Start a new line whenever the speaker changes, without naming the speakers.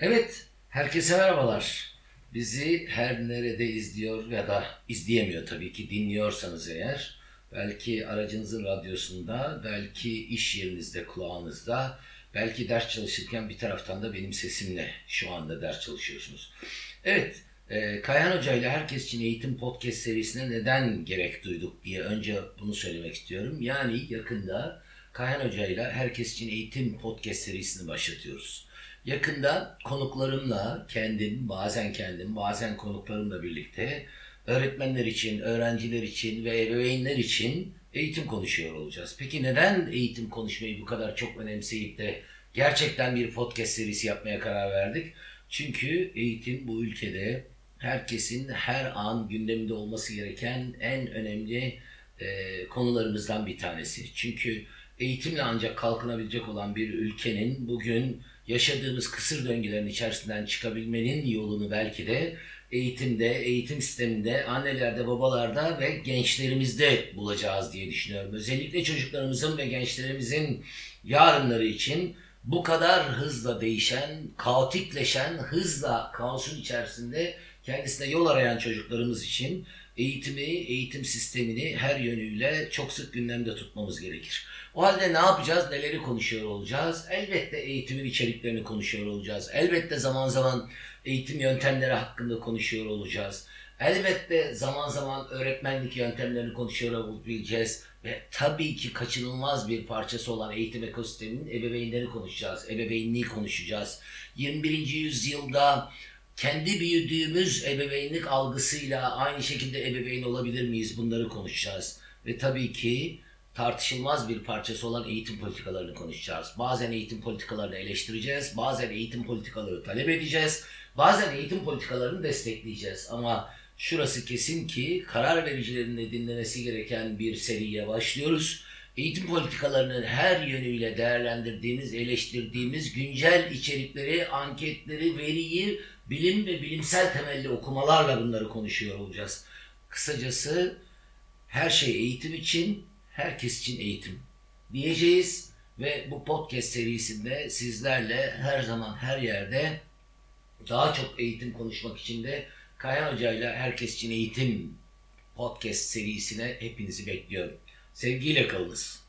Evet, herkese merhabalar. Bizi her nerede izliyor ya da izleyemiyor tabii ki dinliyorsanız eğer, belki aracınızın radyosunda, belki iş yerinizde, kulağınızda, belki ders çalışırken bir taraftan da benim sesimle şu anda ders çalışıyorsunuz. Evet, e, Kayhan Hoca ile Herkes için Eğitim Podcast serisine neden gerek duyduk diye önce bunu söylemek istiyorum. Yani yakında Kayhan Hoca ile Herkes için Eğitim Podcast serisini başlatıyoruz. Yakında konuklarımla, kendim, bazen kendim, bazen konuklarımla birlikte öğretmenler için, öğrenciler için ve ebeveynler için eğitim konuşuyor olacağız. Peki neden eğitim konuşmayı bu kadar çok önemseyip de gerçekten bir podcast serisi yapmaya karar verdik? Çünkü eğitim bu ülkede herkesin her an gündeminde olması gereken en önemli e, konularımızdan bir tanesi. Çünkü eğitimle ancak kalkınabilecek olan bir ülkenin bugün yaşadığımız kısır döngülerin içerisinden çıkabilmenin yolunu belki de eğitimde, eğitim sisteminde, annelerde, babalarda ve gençlerimizde bulacağız diye düşünüyorum. Özellikle çocuklarımızın ve gençlerimizin yarınları için bu kadar hızla değişen, kaotikleşen, hızla kaosun içerisinde kendisine yol arayan çocuklarımız için eğitimi, eğitim sistemini her yönüyle çok sık gündemde tutmamız gerekir. O halde ne yapacağız, neleri konuşuyor olacağız? Elbette eğitimin içeriklerini konuşuyor olacağız. Elbette zaman zaman eğitim yöntemleri hakkında konuşuyor olacağız. Elbette zaman zaman öğretmenlik yöntemlerini konuşuyor olabileceğiz. Ve tabii ki kaçınılmaz bir parçası olan eğitim ekosisteminin ebeveynleri konuşacağız. Ebeveynliği konuşacağız. 21. yüzyılda kendi büyüdüğümüz ebeveynlik algısıyla aynı şekilde ebeveyn olabilir miyiz? Bunları konuşacağız. Ve tabii ki tartışılmaz bir parçası olan eğitim politikalarını konuşacağız. Bazen eğitim politikalarını eleştireceğiz, bazen eğitim politikaları talep edeceğiz, bazen eğitim politikalarını destekleyeceğiz. Ama şurası kesin ki karar vericilerin de dinlemesi gereken bir seriye başlıyoruz. Eğitim politikalarını her yönüyle değerlendirdiğimiz, eleştirdiğimiz güncel içerikleri, anketleri, veriyi bilim ve bilimsel temelli okumalarla bunları konuşuyor olacağız. Kısacası her şey eğitim için, herkes için eğitim diyeceğiz ve bu podcast serisinde sizlerle her zaman her yerde daha çok eğitim konuşmak için de Kayhan Hoca ile Herkes için Eğitim podcast serisine hepinizi bekliyorum. Sevgiyle kalınız.